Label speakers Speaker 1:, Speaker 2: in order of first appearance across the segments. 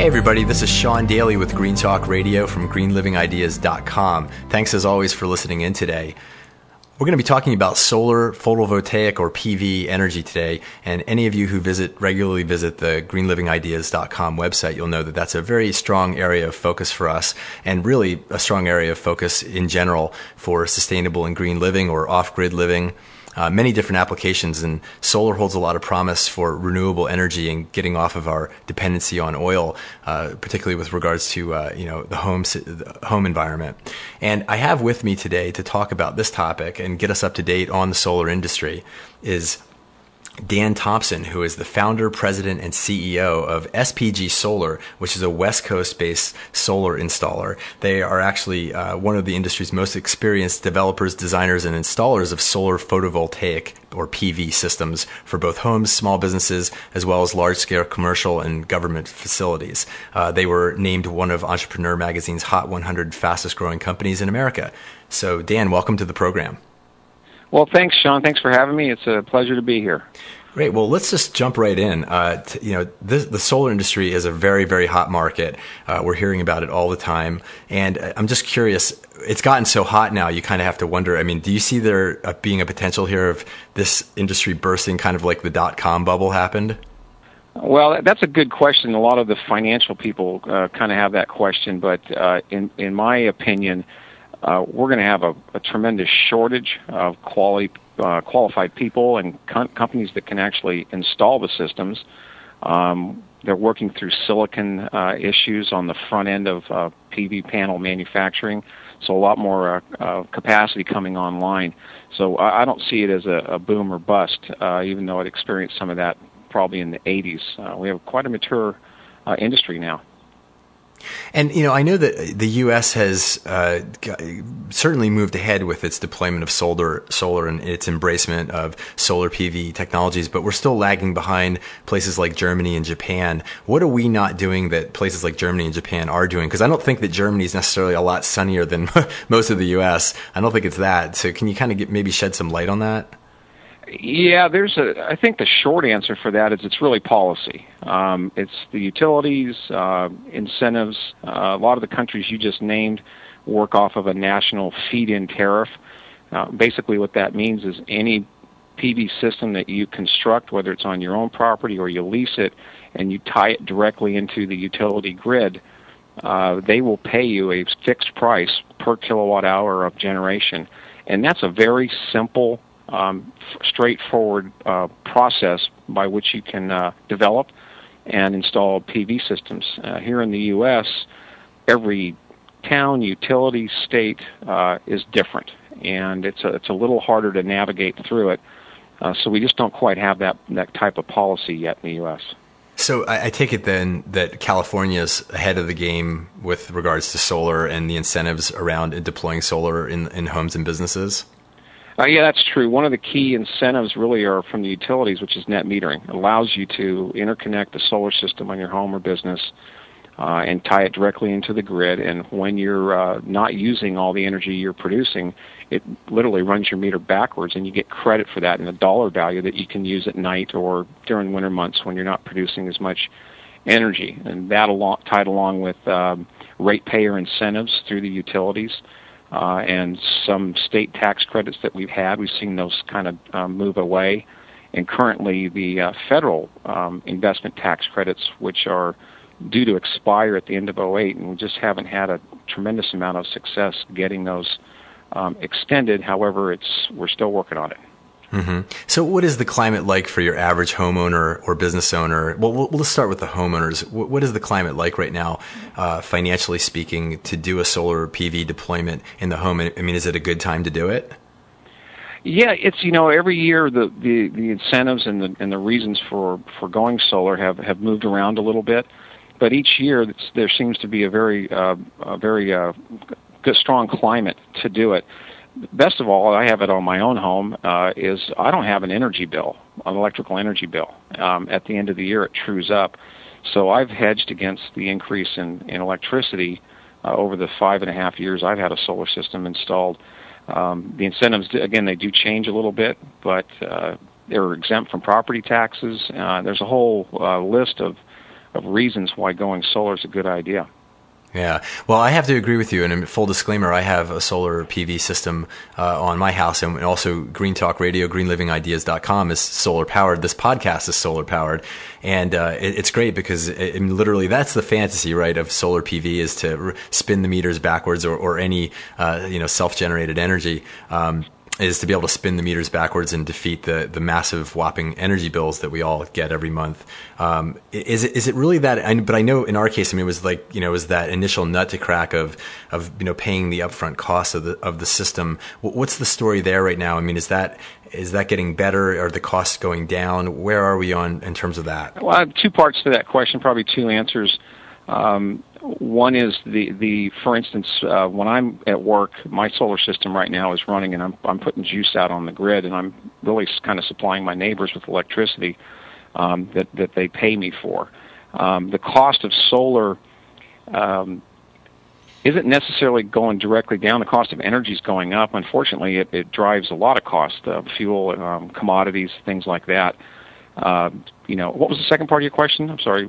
Speaker 1: Hey, everybody, this is Sean Daily with Green Talk Radio from greenlivingideas.com. Thanks as always for listening in today. We're going to be talking about solar photovoltaic or PV energy today. And any of you who visit regularly visit the greenlivingideas.com website, you'll know that that's a very strong area of focus for us and really a strong area of focus in general for sustainable and green living or off grid living uh, many different applications, and solar holds a lot of promise for renewable energy and getting off of our dependency on oil, uh, particularly with regards to uh, you know the home the home environment. And I have with me today to talk about this topic and get us up to date on the solar industry is Dan Thompson, who is the founder, president, and CEO of SPG Solar, which is a West Coast based solar installer. They are actually uh, one of the industry's most experienced developers, designers, and installers of solar photovoltaic or PV systems for both homes, small businesses, as well as large scale commercial and government facilities. Uh, they were named one of Entrepreneur Magazine's Hot 100 fastest growing companies in America. So, Dan, welcome to the program.
Speaker 2: Well, thanks, Sean. Thanks for having me. It's a pleasure to be here.
Speaker 1: Great. Well, let's just jump right in. Uh, to, you know, this, the solar industry is a very, very hot market. Uh, we're hearing about it all the time, and uh, I'm just curious. It's gotten so hot now. You kind of have to wonder. I mean, do you see there uh, being a potential here of this industry bursting, kind of like the dot com bubble happened?
Speaker 2: Well, that's a good question. A lot of the financial people uh, kind of have that question, but uh, in in my opinion uh, we're going to have a, a, tremendous shortage of quality, uh, qualified people and com- companies that can actually install the systems. Um, they're working through silicon uh, issues on the front end of uh, PV panel manufacturing, so a lot more uh, capacity coming online. So I, I, don't see it as a, a boom or bust, uh, even though it experienced some of that probably in the 80s. we have quite a mature industry now.
Speaker 1: And you know, I know that the U.S. has uh, certainly moved ahead with its deployment of solar, solar and its embracement of solar PV technologies, but we're still lagging behind places like Germany and Japan. What are we not doing that places like Germany and Japan are doing? Because I don't think that Germany is necessarily a lot sunnier than most of the U.S. I don't think it's that. So, can you kind of maybe shed some light on that?
Speaker 2: Yeah, there's a. I think the short answer for that is it's really policy. Um, it's the utilities, uh, incentives. Uh, a lot of the countries you just named work off of a national feed-in tariff. Uh, basically, what that means is any PV system that you construct, whether it's on your own property or you lease it, and you tie it directly into the utility grid, uh, they will pay you a fixed price per kilowatt hour of generation, and that's a very simple um, straightforward uh, process by which you can uh, develop and install PV systems. Uh, here in the U.S., every town, utility, state uh, is different, and it's a, it's a little harder to navigate through it. Uh, so we just don't quite have that that type of policy yet in the U.S.
Speaker 1: So I, I, take it then that California is ahead of the game with regards to solar and the incentives around deploying solar in, in homes and businesses.
Speaker 2: Uh, yeah, that's true. One of the key incentives really are from the utilities, which is net metering. It allows you to interconnect the solar system on your home or business uh, and tie it directly into the grid. And when you're uh, not using all the energy you're producing, it literally runs your meter backwards, and you get credit for that in a dollar value that you can use at night or during winter months when you're not producing as much energy. And that along, tied along with um, ratepayer incentives through the utilities uh, and some state tax credits that we've had. We've seen those kind of um, move away. And currently, the uh, federal um, investment tax credits, which are due to expire at the end of 08, and we just haven't had a tremendous amount of success getting those um, extended. However, it's we're still working on it.
Speaker 1: Mm-hmm. So, what is the climate like for your average homeowner or business owner? Well, we'll, let's start with the homeowners. What, what is the climate like right now, uh, financially speaking, to do a solar PV deployment in the home? I mean, is it a good time to do it?
Speaker 2: Yeah, it's you know every year the the, the incentives and the and the reasons for for going solar have have moved around a little bit, but each year there seems to be a very uh, a very uh, good strong climate to do it best of all, I have it on my own home. Uh, is I don't have an energy bill, an electrical energy bill. Um, at the end of the year, it trues up. So I've hedged against the increase in, in electricity uh, over the five and a half years I've had a solar system installed. Um, the incentives, again, they do change a little bit, but uh, they're exempt from property taxes. Uh, there's a whole uh, list of, of reasons why going solar is a good idea.
Speaker 1: Yeah. Well, I have to agree with you. And full disclaimer, I have a solar PV system uh, on my house, and also Green Talk Radio, greenlivingideas.com is solar powered. This podcast is solar powered, and uh, it, it's great because it, it, literally that's the fantasy, right, of solar PV is to spin the meters backwards or, or any uh, you know self generated energy. Um, is to be able to spin the meters backwards and defeat the the massive whopping energy bills that we all get every month. Um, is it is it really that? I, but I know in our case, I mean, it was like you know, it was that initial nut to crack of of you know paying the upfront cost of the of the system. What's the story there right now? I mean, is that is that getting better? Are the costs going down? Where are we on in terms of that?
Speaker 2: Well, I have two parts to that question, probably two answers. Um, one is the the for instance uh, when I'm at work, my solar system right now is running, and I'm I'm putting juice out on the grid, and I'm really kind of supplying my neighbors with electricity um, that that they pay me for. Um, the cost of solar um, isn't necessarily going directly down. The cost of energy is going up. Unfortunately, it, it drives a lot of cost, uh, fuel, um, commodities, things like that. Uh, you know, what was the second part of your question? I'm sorry.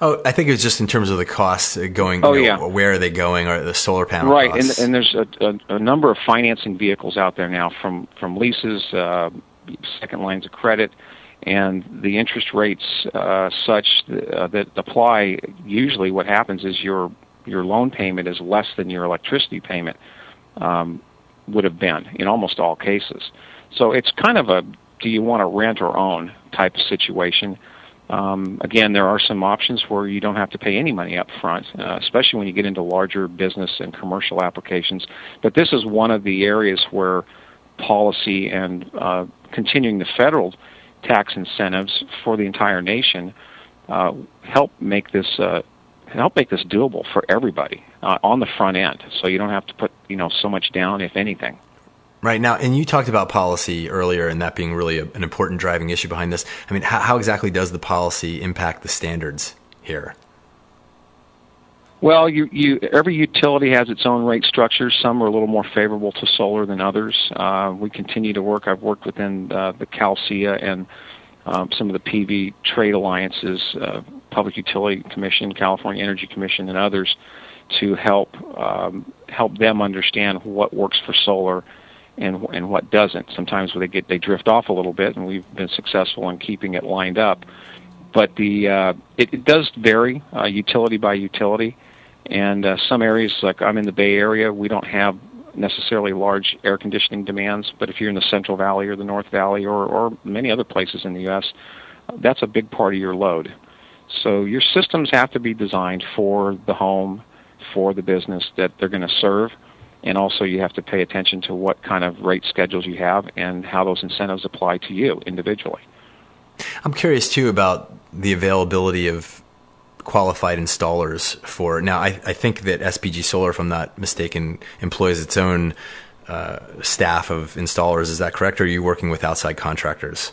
Speaker 1: Oh, I think it was just in terms of the costs going. Oh, you know, yeah. Where are they going? Or the solar panel
Speaker 2: right,
Speaker 1: costs.
Speaker 2: and and there's a, a, a, number of financing vehicles out there now, from from leases, uh, second lines of credit, and the interest rates uh, such that, uh, that apply. Usually, what happens is your your loan payment is less than your electricity payment um, would have been in almost all cases. So it's kind of a do you want to rent or own type of situation. Um, again, there are some options where you don't have to pay any money up front, uh, especially when you get into larger business and commercial applications. But this is one of the areas where policy and uh, continuing the federal tax incentives for the entire nation uh, help make this uh, help make this doable for everybody uh, on the front end. So you don't have to put you know so much down, if anything.
Speaker 1: Right now, and you talked about policy earlier, and that being really a, an important driving issue behind this. I mean, how, how exactly does the policy impact the standards here?
Speaker 2: Well, you, you, every utility has its own rate structure. Some are a little more favorable to solar than others. Uh, we continue to work. I've worked within uh, the CalSEIA and um, some of the PV trade alliances, uh, Public Utility Commission, California Energy Commission, and others, to help um, help them understand what works for solar and and what doesn't. Sometimes they get they drift off a little bit, and we've been successful in keeping it lined up. But the uh, it, it does vary uh, utility by utility, and uh, some areas like I'm in the Bay Area, we don't have necessarily large air conditioning demands. But if you're in the Central Valley or the North Valley or or many other places in the U.S., that's a big part of your load. So your systems have to be designed for the home, for the business that they're going to serve and also you have to pay attention to what kind of rate schedules you have and how those incentives apply to you individually.
Speaker 1: I'm curious too about the availability of qualified installers for now. I, I think that SPG Solar, if I'm not mistaken, employs its own uh, staff of installers. Is that correct? Or are you working with outside contractors?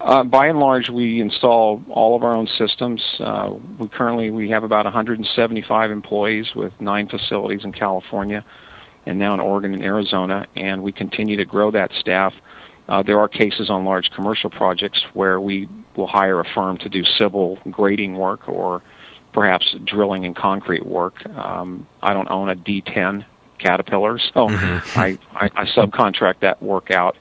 Speaker 2: Uh, by and large, we install all of our own systems. Uh, we currently we have about 175 employees with nine facilities in California, and now in Oregon and Arizona, and we continue to grow that staff. Uh, there are cases on large commercial projects where we will hire a firm to do civil grading work or perhaps drilling and concrete work. Um, I don't own a D10 Caterpillar, so mm-hmm. I, I, I subcontract that work out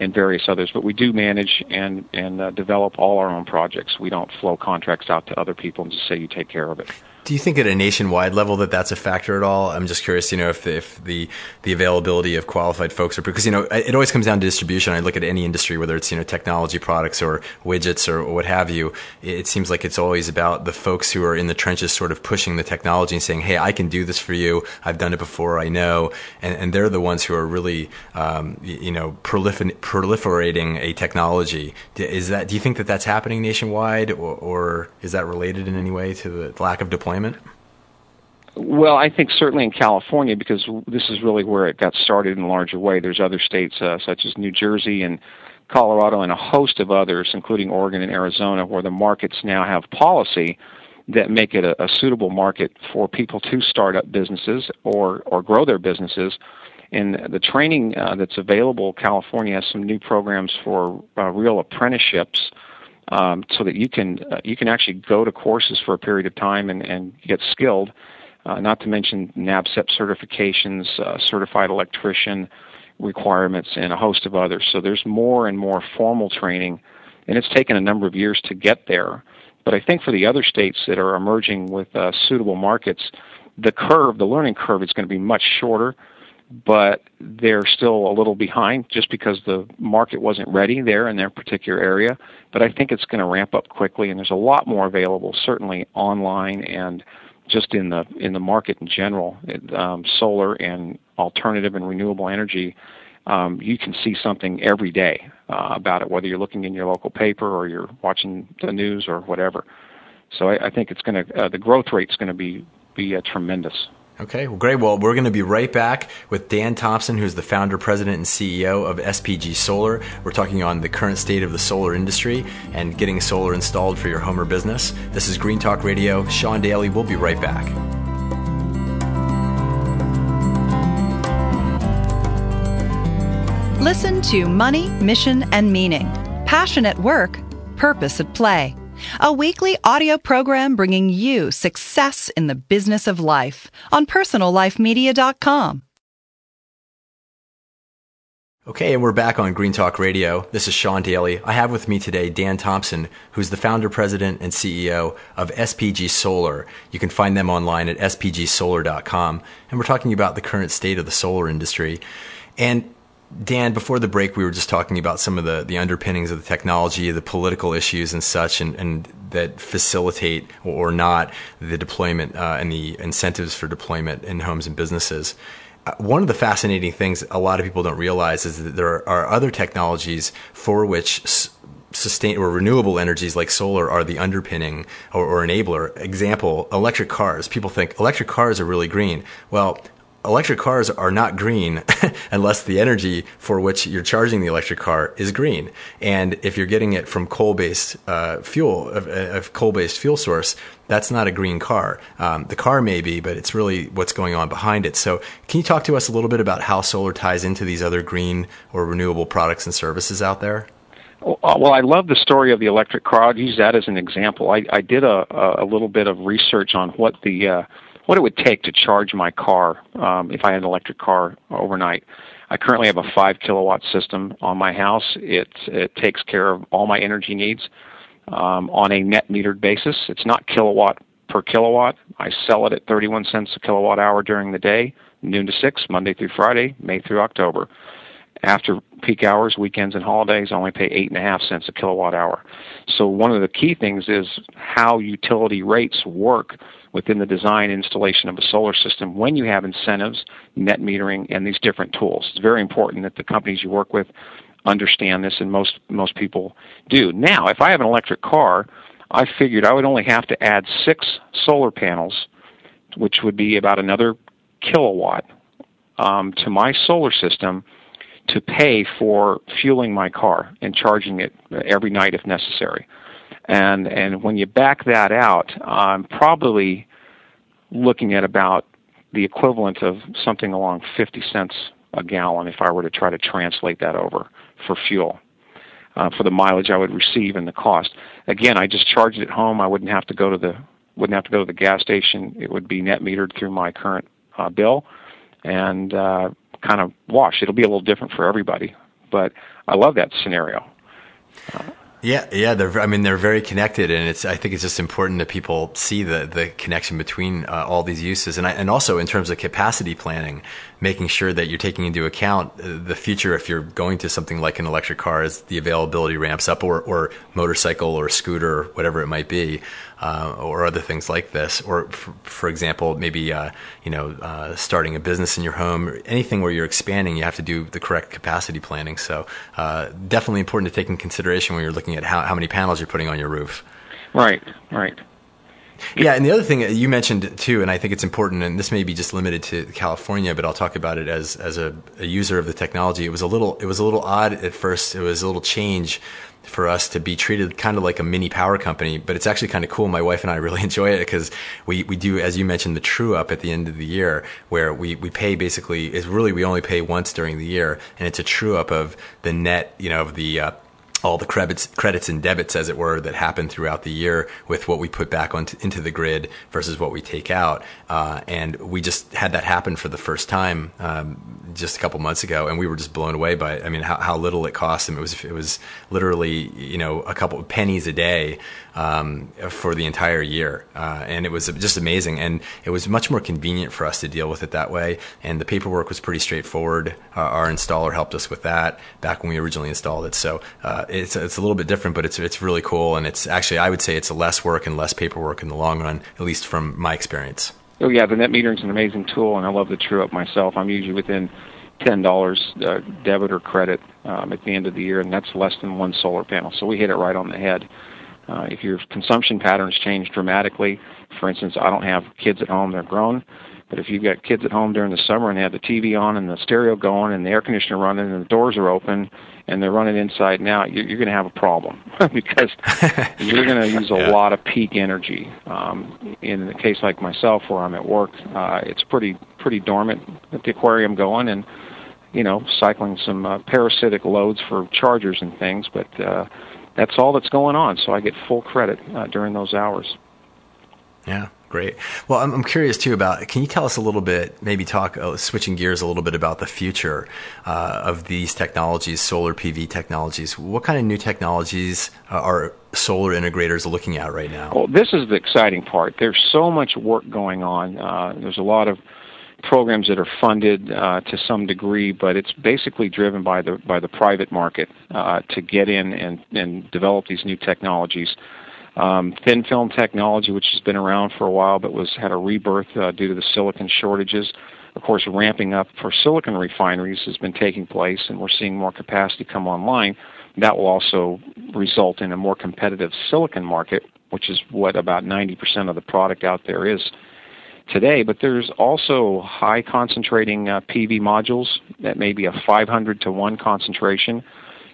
Speaker 2: and various others. But we do manage and and uh, develop all our own projects. We don't flow contracts out to other people and just say you take care of it.
Speaker 1: Do you think at a nationwide level that that's a factor at all? I'm just curious, you know, if the, if the the availability of qualified folks are because you know it always comes down to distribution. I look at any industry, whether it's you know technology products or widgets or what have you. It seems like it's always about the folks who are in the trenches, sort of pushing the technology and saying, "Hey, I can do this for you. I've done it before. I know," and, and they're the ones who are really, um, you know, prolifer- proliferating a technology. Is that? Do you think that that's happening nationwide, or, or is that related in any way to the lack of deployment?
Speaker 2: Well, I think certainly in California because this is really where it got started in a larger way. There's other states uh, such as New Jersey and Colorado and a host of others, including Oregon and Arizona, where the markets now have policy that make it a, a suitable market for people to start up businesses or or grow their businesses. And the training uh, that's available, California has some new programs for uh, real apprenticeships um, so that you can uh, you can actually go to courses for a period of time and, and get skilled. Uh, not to mention NABCEP certifications, uh, certified electrician requirements, and a host of others. So there's more and more formal training, and it's taken a number of years to get there. But I think for the other states that are emerging with uh, suitable markets, the curve, the learning curve, is going to be much shorter but they're still a little behind just because the market wasn't ready there in their particular area. But I think it's going to ramp up quickly, and there's a lot more available, certainly online and just in the in the market in general. It, um, solar and alternative and renewable energy, um, you can see something every day uh, about it, whether you're looking in your local paper or you're watching the news or whatever. So I, I think it's going to uh, the growth rate is going to be be uh, tremendous.
Speaker 1: Okay, well, great. Well, we're going to be right back with Dan Thompson, who's the founder, president, and CEO of SPG Solar. We're talking on the current state of the solar industry and getting solar installed for your home or business. This is Green Talk Radio. Sean Daily. We'll be right back.
Speaker 3: Listen to Money, Mission, and Meaning. Passion at work, purpose at play a weekly audio program bringing you success in the business of life on personallifemedia.com.
Speaker 1: Okay, and we're back on Green Talk Radio. This is Sean Daily. I have with me today Dan Thompson, who's the founder, president, and CEO of SPG Solar. You can find them online at spgsolar.com. And we're talking about the current state of the solar industry. And Dan, before the break, we were just talking about some of the, the underpinnings of the technology, the political issues and such, and, and that facilitate or not the deployment uh, and the incentives for deployment in homes and businesses. Uh, one of the fascinating things a lot of people don't realize is that there are other technologies for which sustain or renewable energies like solar are the underpinning or, or, enabler. Example, electric cars. People think electric cars are really green. Well, electric cars are not green unless the energy for which you're charging the electric car is green. And if you're getting it from coal-based uh, fuel, a, a, coal-based fuel source, that's not a green car. Um, the car may be, but it's really what's going on behind it. So, can you talk to us a little bit about how solar ties into these other green or renewable products and services out there?
Speaker 2: Uh, well, I love the story of the electric car. I'll use that as an example. I, I did a, a little bit of research on what the uh, what it would take to charge my car um, if I had an electric car overnight. I currently have a five kilowatt system on my house. It it takes care of all my energy needs um, on a net metered basis. It's not kilowatt per kilowatt. I sell it at 31 cents a kilowatt hour during the day, noon to six, Monday through Friday, May through October. After peak hours, weekends, and holidays, I only pay eight and a half cents a kilowatt hour. So one of the key things is how utility rates work within the design installation of a solar system when you have incentives, net metering, and these different tools. It's very important that the companies you work with understand this, and most most people do. Now, if I have an electric car, I figured I would only have to add six solar panels, which would be about another kilowatt, um, to my solar system to pay for fueling my car and charging it every night if necessary. And and when you back that out, I'm probably looking at about the equivalent of something along 50 cents a gallon if I were to try to translate that over for fuel. Uh, for the mileage I would receive and the cost. Again, I just charged it at home. I wouldn't have to go to the wouldn't have to go to the gas station. It would be net metered through my current uh, bill, and uh, kind of wash. It'll be a little different for everybody, but I love that scenario.
Speaker 1: Yeah, yeah, they're. I mean, they're very connected, and it's. I think it's just important that people see the the connection between uh, all these uses, and I, and also in terms of capacity planning, making sure that you're taking into account uh, the future if you're going to something like an electric car as the availability ramps up, or or motorcycle or scooter, or whatever it might be, uh, or other things like this, or for, for example, maybe uh, you know uh, starting a business in your home, anything where you're expanding, you have to do the correct capacity planning. So uh, definitely important to take in consideration when you're looking looking at how, how many panels you're putting on your roof.
Speaker 2: Right, right.
Speaker 1: Yeah, and the other thing you mentioned too, and I think it's important, and this may be just limited to California, but I'll talk about it as as a, a, user of the technology. It was a little it was a little odd at first. It was a little change for us to be treated kind of like a mini power company, but it's actually kind of cool. My wife and I really enjoy it because we, we do, as you mentioned, the true up at the end of the year where we, we pay basically is really we only pay once during the year, and it's a true up of the net, you know, of the uh, all the credits, credits and debits, as it were, that happen throughout the year with what we put back onto, into the grid versus what we take out. Uh, and we just had that happen for the first time um, just a couple months ago, and we were just blown away by, I mean, how, how little it cost them. It was it was literally you know a couple of pennies a day um, for the entire year, uh, and it was just amazing. And it was much more convenient for us to deal with it that way. And the paperwork was pretty straightforward. Uh, our installer helped us with that back when we originally installed it. So uh, it's it's a little bit different, but it's it's really cool. And it's actually I would say it's less work and less paperwork in the long run, at least from my experience.
Speaker 2: Oh yeah, the net metering is an amazing tool, and I love the true up myself. I'm usually within ten dollars uh, debit or credit um, at the end of the year, and that's less than one solar panel. So we hit it right on the head. Uh, if your consumption patterns change dramatically, for instance, I don't have kids at home; they're grown. But if you've got kids at home during the summer and they have the TV on and the stereo going and the air conditioner running and the doors are open and they're running inside and out, you're, you're going to have a problem because you're going to use a yeah. lot of peak energy. Um, in a case like myself, where I'm at work, uh, it's pretty pretty dormant at the aquarium going and you know cycling some uh, parasitic loads for chargers and things, but uh, that's all that's going on. So I get full credit uh, during those hours.
Speaker 1: Yeah. Great. Well, I'm, I'm, curious too about. Can you tell us a little bit, maybe talk, uh, switching gears a little bit about the future uh, of these technologies, solar PV technologies? What kind of new technologies uh, are solar integrators looking at right now?
Speaker 2: Well, this is the exciting part. There's so much work going on. Uh, there's a lot of programs that are funded uh, to some degree, but it's basically driven by the by the private market uh, to get in and, and develop these new technologies. Um, thin film technology, which has been around for a while but was had a rebirth uh, due to the silicon shortages. Of course, ramping up for silicon refineries has been taking place, and we're seeing more capacity come online. That will also result in a more competitive silicon market, which is what about 90% of the product out there is today. But there's also high concentrating uh, PV modules that may be a 500 to 1 concentration,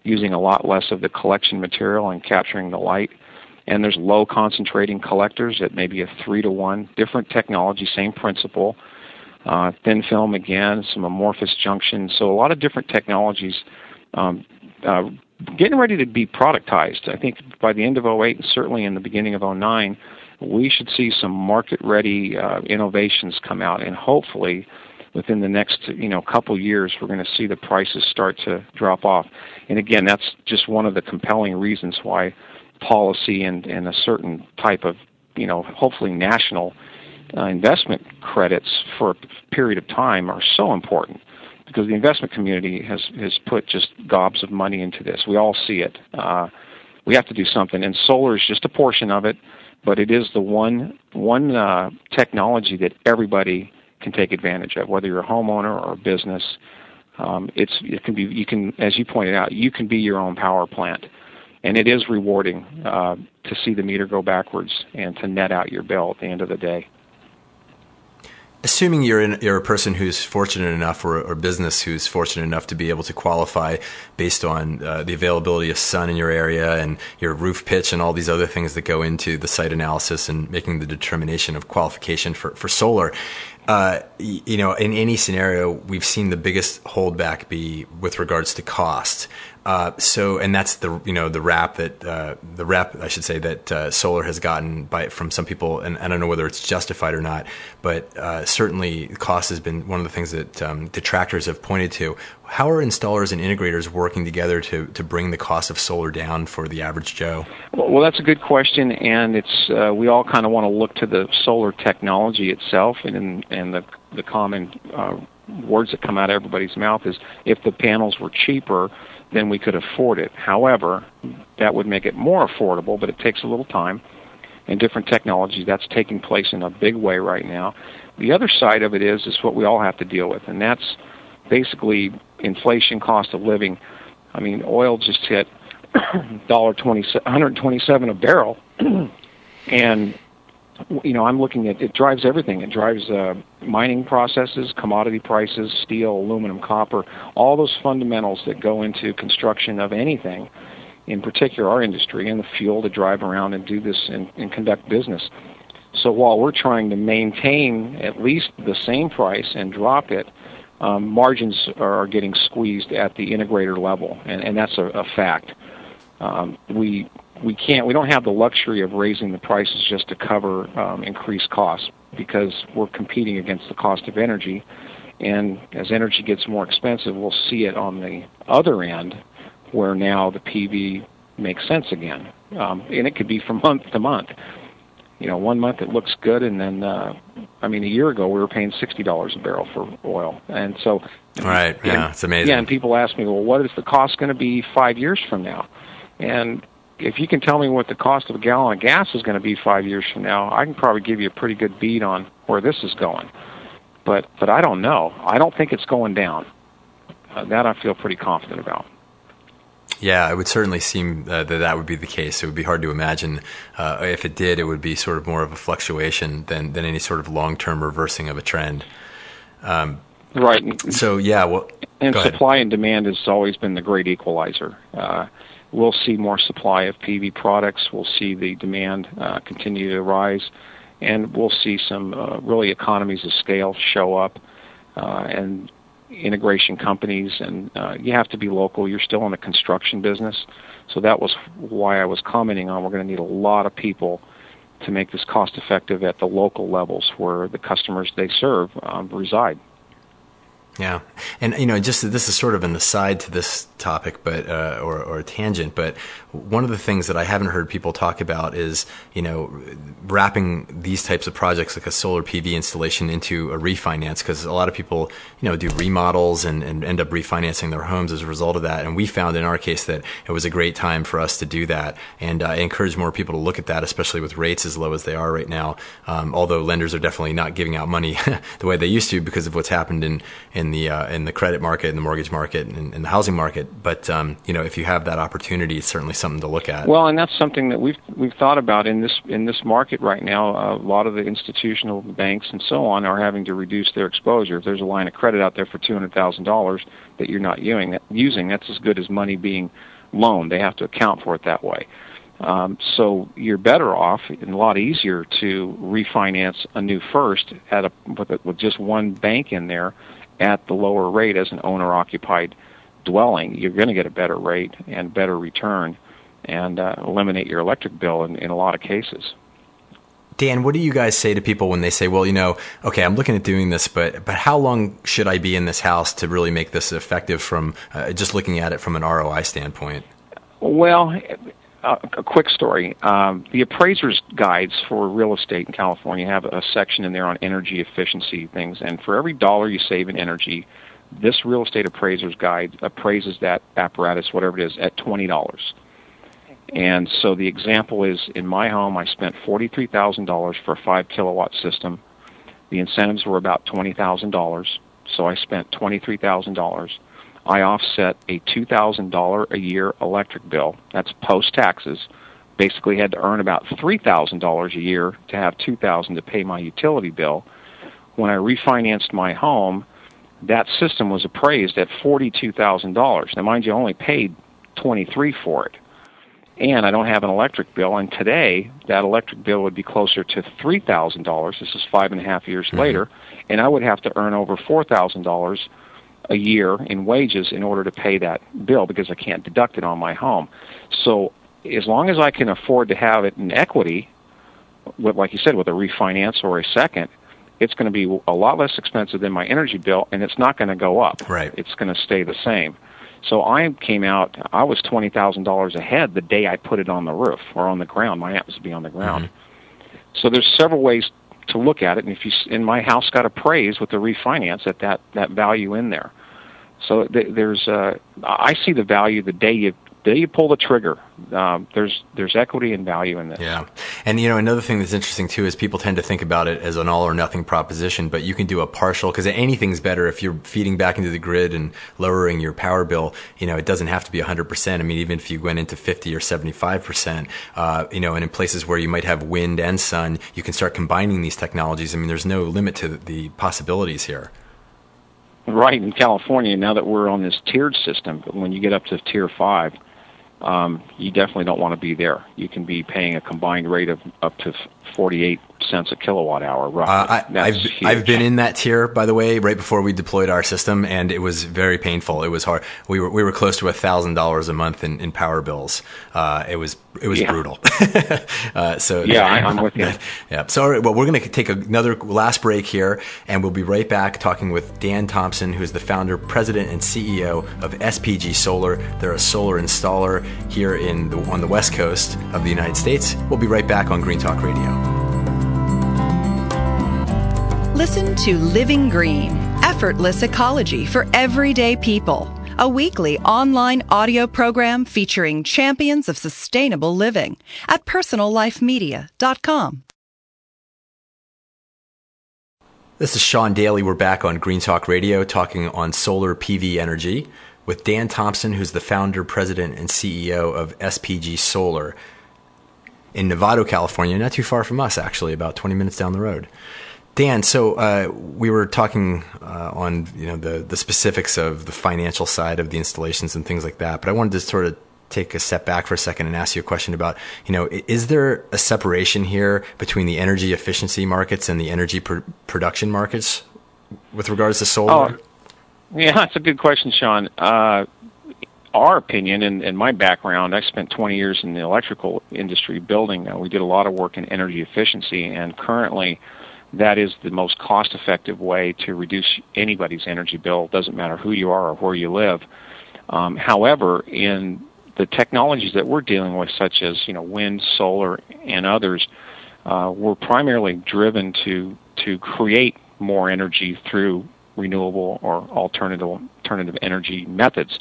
Speaker 2: using a lot less of the collection material and capturing the light and there's low concentrating collectors at maybe a three to one. Different technology, same principle. Uh, thin film again, some amorphous junction. So a lot of different technologies um, uh, getting ready to be productized. I think by the end of 08 and certainly in the beginning of 09, we should see some market-ready uh, innovations come out, and hopefully within the next you know couple years we're going to see the prices start to drop off. And again, that's just one of the compelling reasons why policy and, and a certain type of, you know, hopefully national uh, investment credits for a period of time are so important because the investment community has has put just gobs of money into this. We all see it. Uh, we have to do something, and solar is just a portion of it, but it is the one one uh, technology that everybody can take advantage of, whether you're a homeowner or a business. Um, it's it can be you can as you pointed out you can be your own power plant and it is rewarding uh, to see the meter go backwards and to net out your bill at the end of the day.
Speaker 1: Assuming you're in, you're a person who's fortunate enough, or a business who's fortunate enough to be able to qualify based on uh, the availability of sun in your area and your roof pitch and all these other things that go into the site analysis and making the determination of qualification for, for solar. Uh, you know, in any scenario, we've seen the biggest holdback be with regards to cost. Uh, so, and that's the you know the rap that uh, the rep I should say that uh, solar has gotten by from some people, and I don't know whether it's justified or not, but uh, certainly cost has been one of the things that um, detractors have pointed to. How are installers and integrators working together to to bring the cost of solar down for the average Joe?
Speaker 2: Well, well that's a good question, and it's uh, we all kind of want to look to the solar technology itself, and and the the common uh, words that come out of everybody's mouth is if the panels were cheaper then we could afford it. However, that would make it more affordable, but it takes a little time and different technology. That's taking place in a big way right now. The other side of it is is what we all have to deal with, and that's basically inflation, cost of living. I mean, oil just hit dollar twenty, hundred twenty-seven a barrel, and you know, I'm looking at it drives everything. It drives uh, mining processes, commodity prices, steel, aluminum, copper, all those fundamentals that go into construction of anything, in particular our industry, and the fuel to drive around and do this and, and conduct business. So while we're trying to maintain at least the same price and drop it, um, margins are getting squeezed at the integrator level, and, and that's a, a fact. Um, we we can't we don't have the luxury of raising the prices just to cover um, increased costs because we're competing against the cost of energy. And as energy gets more expensive we'll see it on the other end where now the PV makes sense again. Um, and it could be from month to month. You know one month it looks good and then uh, I mean a year ago we were paying sixty dollars a barrel for oil. And so
Speaker 1: right. Yeah
Speaker 2: and,
Speaker 1: it's amazing.
Speaker 2: yeah and people ask me well what is the cost going to be five years from now? And if you can tell me what the cost of a gallon of gas is going to be five years from now, I can probably give you a pretty good beat on where this is going. But but I don't know. I don't think it's going down. Uh, that I feel pretty confident about.
Speaker 1: Yeah, it would certainly seem uh, that that would be the case. It would be hard to imagine uh, if it did. It would be sort of more of a fluctuation than than any sort of long term reversing of a trend.
Speaker 2: Um, right.
Speaker 1: So yeah, well,
Speaker 2: and supply and demand has always been the great equalizer. Uh, we'll see more supply of PV products. We'll see the demand uh, continue to rise, and we'll see some uh, really economies of scale show up, uh, and integration companies. And uh, you have to be local. You're still in the construction business, so that was why I was commenting on. We're going to need a lot of people to make this cost effective at the local levels where the customers they serve um, reside.
Speaker 1: Yeah, and you know, just this is sort of an aside to this topic, but uh, or, or a tangent. But one of the things that I haven't heard people talk about is you know wrapping these types of projects like a solar PV installation into a refinance because a lot of people you know do remodels and, and end up refinancing their homes as a result of that. And we found in our case that it was a great time for us to do that, and uh, I encourage more people to look at that, especially with rates as low as they are right now. Um, although lenders are definitely not giving out money the way they used to because of what's happened in in the uh, in the credit market, in the mortgage market, and in the housing market. But um, you know, if you have that opportunity, it's certainly something to look at.
Speaker 2: Well, and that's something that we've we've thought about in this in this market right now. a lot of the institutional banks and so on are having to reduce their exposure. If there's a line of credit out there for two hundred thousand dollars that you're not using, using that's as good as money being loaned. They have to account for it that way. Um, so you're better off and a lot easier to refinance a new first at a with, a, with just one bank in there at the lower rate as an owner occupied dwelling, you're going to get a better rate and better return and uh, eliminate your electric bill in, in a lot of cases.
Speaker 1: Dan, what do you guys say to people when they say, "Well, you know, okay, I'm looking at doing this, but but how long should I be in this house to really make this effective?" From uh, just looking at it from an ROI standpoint.
Speaker 2: Well, uh, a quick story. Um, the appraisers guides for real estate in California have a section in there on energy efficiency things, and for every dollar you save in energy, this real estate appraisers guide appraises that apparatus, whatever it is, at twenty dollars. And so the example is in my home, I spent forty-three thousand dollars for a five kilowatt system. The incentives were about twenty thousand dollars, so I spent twenty-three thousand dollars. I offset a $2,000 a year electric bill. That's post taxes. Basically, had to earn about $3,000 a year to have 2,000 to pay my utility bill. When I refinanced my home, that system was appraised at $42,000. Now, mind you, I only paid 23 for it. And I don't have an electric bill. And today, that electric bill would be closer to $3,000. This is five and a half years mm-hmm. later. And I would have to earn over $4,000 a year in wages in order to pay that bill because I can't deduct it on my home. So as long as I can afford to have it in equity, with, like you said, with a refinance or a second, it's going to be a lot less expensive than my energy bill, and it's not going to go up.
Speaker 1: Right.
Speaker 2: It's going to stay the same. So I came out. I was twenty thousand dollars ahead the day I put it on the roof or on the ground. My app was to be on the ground. Mm-hmm. So there's several ways to look at it, and if you in my house got appraised with the refinance at that that value in there. So th- there's uh, I see the value the day you day you pull the trigger, um, there's there's equity and value in this.
Speaker 1: Yeah, and you know another thing that's interesting too is people tend to think about it as an all or nothing proposition, but you can do a partial because anything's better if you're feeding back into the grid and lowering your power bill. You know, it doesn't have to be 100 percent. I mean, even if you went into 50 or 75 percent, uh, you know, and in places where you might have wind and sun, you can start combining these technologies. I mean, there's no limit to the possibilities here.
Speaker 2: Right in California, now that we're on this tiered system, But when you get up to tier five, um, you definitely don't want to be there. You can be paying a combined rate of up to 48 cents a kilowatt hour. Roughly.
Speaker 1: Uh, I, have I've been in that tier, by the way, right before we deployed our system, and it was very painful. It was hard. We were we were close to a thousand dollars a month in, in power bills. Uh, it was it was yeah. brutal.
Speaker 2: uh, so yeah, I, am with you.
Speaker 1: Yeah. So well, we're going to take another last break here, and we'll be right back talking with Dan Thompson, who is the founder, president, and CEO of SPG Solar. They're a solar installer here in the, on the west coast of the United States. We'll be right back on Green Talk Radio.
Speaker 3: Listen to Living Green, effortless ecology for everyday people. A weekly online audio program featuring champions of sustainable living at personallifemedia.com.
Speaker 1: This is Sean Daily. We're back on Green Talk Radio talking on solar PV energy with Dan Thompson, who's the founder, president, and CEO of SPG Solar in Novato, California, not too far from us, actually, about 20 minutes down the road. Dan, so uh, we were talking uh, on you know the the specifics of the financial side of the installations and things like that, but I wanted to sort of take a step back for a second and ask you a question about you know is there a separation here between the energy efficiency markets and the energy pr- production markets with regards to solar?
Speaker 2: Oh, yeah, that's a good question, Sean. Uh, our opinion and, and, my background, I spent 20 years in the electrical industry building. Uh, we did a lot of work in energy efficiency, and currently that is the most cost effective way to reduce anybody's energy bill. It doesn't matter who you are or where you live. Um, however, in the technologies that we're dealing with, such as you know wind, solar, and others, uh, we're primarily driven to to create more energy through renewable or alternative alternative energy methods.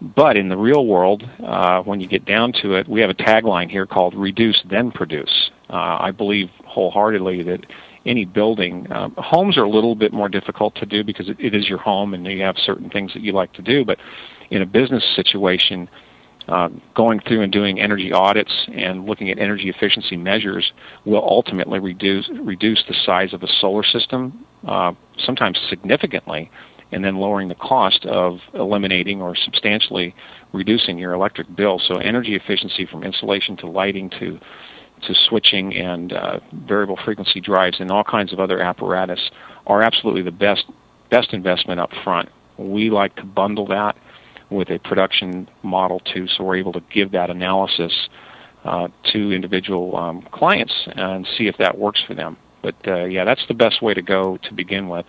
Speaker 2: But in the real world, uh, when you get down to it, we have a tagline here called "Reduce then Produce." Uh, I believe wholeheartedly that any building. Uh, homes are a little bit more difficult to do because it, it is your home and you have certain things that you like to do. But in a business situation, uh, going through and doing energy audits and looking at energy efficiency measures will ultimately reduce reduce the size of a solar system, uh, sometimes significantly, and then lowering the cost of eliminating or substantially reducing your electric bill. So energy efficiency from insulation to lighting to to switching and uh, variable frequency drives and all kinds of other apparatus are absolutely the best best investment up front. We like to bundle that with a production model too, so we're able to give that analysis uh, to individual um, clients and see if that works for them. But uh, yeah, that's the best way to go to begin with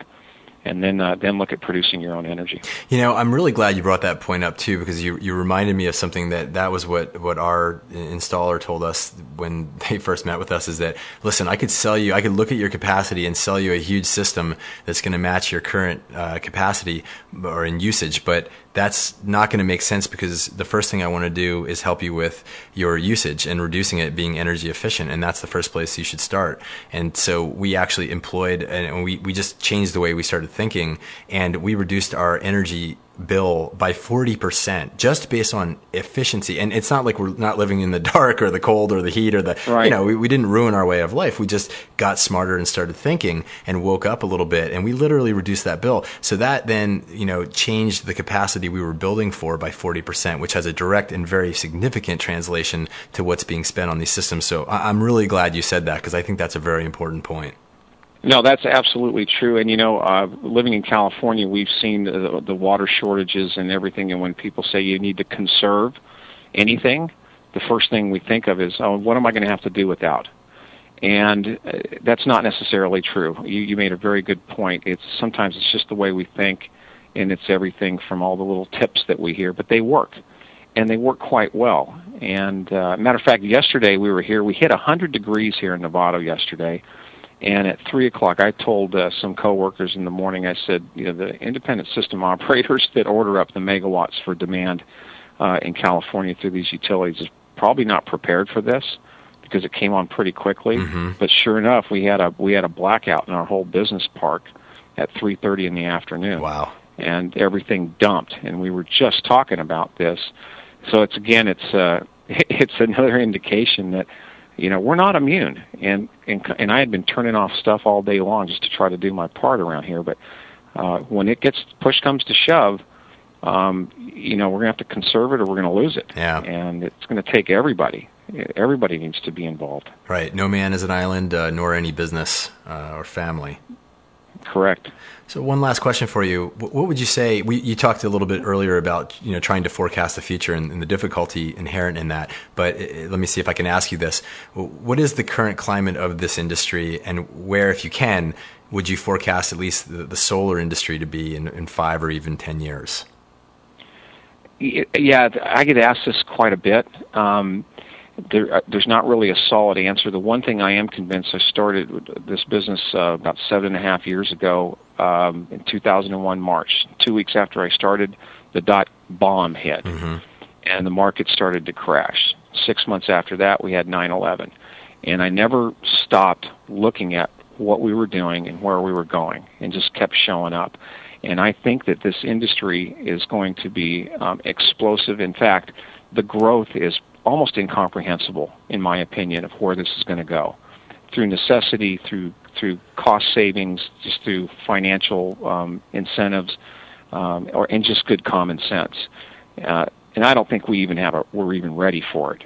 Speaker 2: and then uh, then look at producing your own energy.
Speaker 1: You know, I'm really glad you brought that point up too, because you you reminded me of something that that was what what our installer told us when they first met with us is that listen, I could sell you, I could look at your capacity and sell you a huge system that's going to match your current uh, capacity or in usage, but that's not going to make sense because the first thing I want to do is help you with your usage and reducing it being energy efficient. And that's the first place you should start. And so we actually employed and we, we just changed the way we started thinking and we reduced our energy bill by 40% just based on efficiency. And it's not like we're not living in the dark or the cold or the heat or the, right. you know, we, we didn't ruin our way of life. We just got smarter and started thinking and woke up a little bit and we literally reduced that bill. So that then, you know, changed the capacity we were building for by 40%, which has a direct and very significant translation to what's being spent on these systems. So I'm really glad you said that because I think that's a very important point.
Speaker 2: No, that's absolutely true. And you know, uh, living in California, we've seen the, the water shortages and everything. And when people say you need to conserve anything, the first thing we think of is, oh, what am I going to have to do without? And uh, that's not necessarily true. You, you made a very good point. It's sometimes it's just the way we think, and it's everything from all the little tips that we hear, but they work, and they work quite well. And uh, matter of fact, yesterday we were here. We hit 100 degrees here in Novato yesterday, and at three o'clock, I told uh, some coworkers in the morning. I said, you know, the independent system operators that order up the megawatts for demand uh, in California through these utilities is probably not prepared for this because it came on pretty quickly.
Speaker 1: Mm-hmm.
Speaker 2: But sure enough, we had a we had a blackout in our whole business park at 3:30 in the afternoon.
Speaker 1: Wow.
Speaker 2: And everything dumped, and we were just talking about this. So it's again, it's uh, it's another indication that you know we're not immune. And and and I had been turning off stuff all day long just to try to do my part around here, but uh, when it gets push comes to shove, um, you know we're gonna have to conserve it or we're gonna lose it.
Speaker 1: Yeah.
Speaker 2: And it's gonna take everybody everybody needs to be involved.
Speaker 1: Right. No man is an island, uh, nor any business uh, or family.
Speaker 2: Correct.
Speaker 1: So one last question for you: What would you say? We, you talked a little bit earlier about you know trying to forecast the future and, and the difficulty inherent in that. But uh, let me see if I can ask you this: What is the current climate of this industry, and where, if you can, would you forecast at least the, the solar industry to be in, in five or even ten years?
Speaker 2: Yeah, I get asked this quite a bit. Um, there, uh, there's not really a solid answer. The one thing I am convinced, I started this business uh, about seven and a half years ago um, in 2001 March. Two weeks after I started, the dot bomb hit,
Speaker 1: mm-hmm.
Speaker 2: and the market started to crash. Six months after that, we had 9/11, and I never stopped looking at what we were doing and where we were going, and just kept showing up. And I think that this industry is going to be um, explosive. In fact, the growth is almost incomprehensible, in my opinion, of where this is going to go. Through necessity, through through cost savings, just through financial um, incentives, um, or and just good common sense. Uh, and I don't think we even have a, we're even ready for it.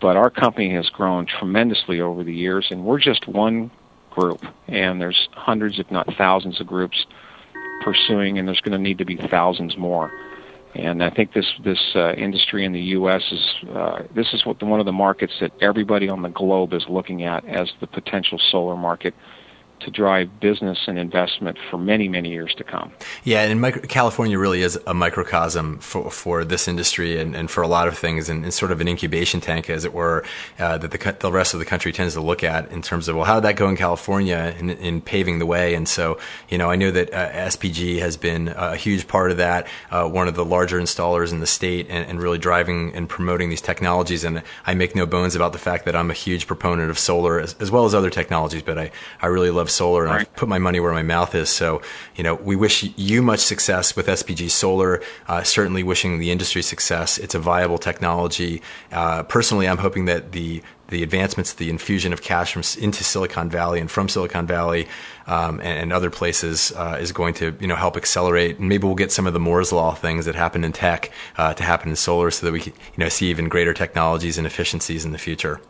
Speaker 2: But our company has grown tremendously over the years, and we're just one group, and there's hundreds, if not thousands, of groups pursuing, and there's going to need to be thousands more. And I think this this uh, industry in the U.S. is uh, this is what the, one of the markets that everybody on the globe is looking at as the potential solar market to drive business and investment for many, many years to come.
Speaker 1: Yeah, and micro- California really is a microcosm for, for this industry and, and for a lot of things, and, and sort of an incubation tank, as it were, uh, that the, the rest of the country tends to look at in terms of, well, how did that go in California in, in paving the way? And so, you know, I know that uh, SPG has been a huge part of that, uh, one of the larger installers in the state, and, and really driving and promoting these technologies. And I make no bones about the fact that I'm a huge proponent of solar as, as well as other technologies, but I, I really love solar, and right. I've put my money where my mouth is. So, you know, we wish you much success with SPG Solar. Uh, certainly, wishing the industry success. It's a viable technology. Uh, personally, I'm hoping that the the advancements, the infusion of cash from into Silicon Valley and from Silicon Valley um, and, and, other places uh, is going to you know help accelerate. And maybe we'll get some of the Moore's law things that happen in tech uh, to happen in solar, so that we can you know see even greater technologies and efficiencies in the future.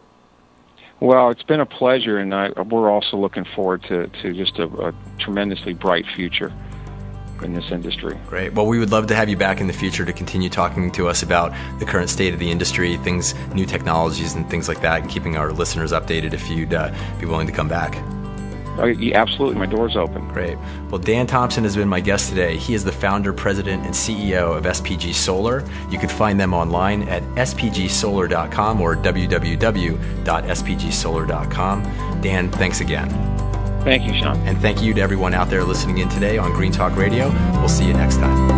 Speaker 2: Well, it's been a pleasure, and I, we're also looking forward to, to just a, a tremendously bright future in this industry.
Speaker 1: Great. Well, we would love to have you back in the future to continue talking to us about the current state of the industry, things, new technologies, and things like that, and keeping our listeners updated if you'd uh, be willing to come back.
Speaker 2: Absolutely. My door's open.
Speaker 1: Great. Well, Dan Thompson has been my guest today. He is the founder, president, and CEO of SPG Solar. You can find them online at spgsolar.com or www.spgsolar.com. Dan, thanks again.
Speaker 2: Thank you, Sean.
Speaker 1: And thank you to everyone out there listening in today on Green Talk Radio. We'll see you next time.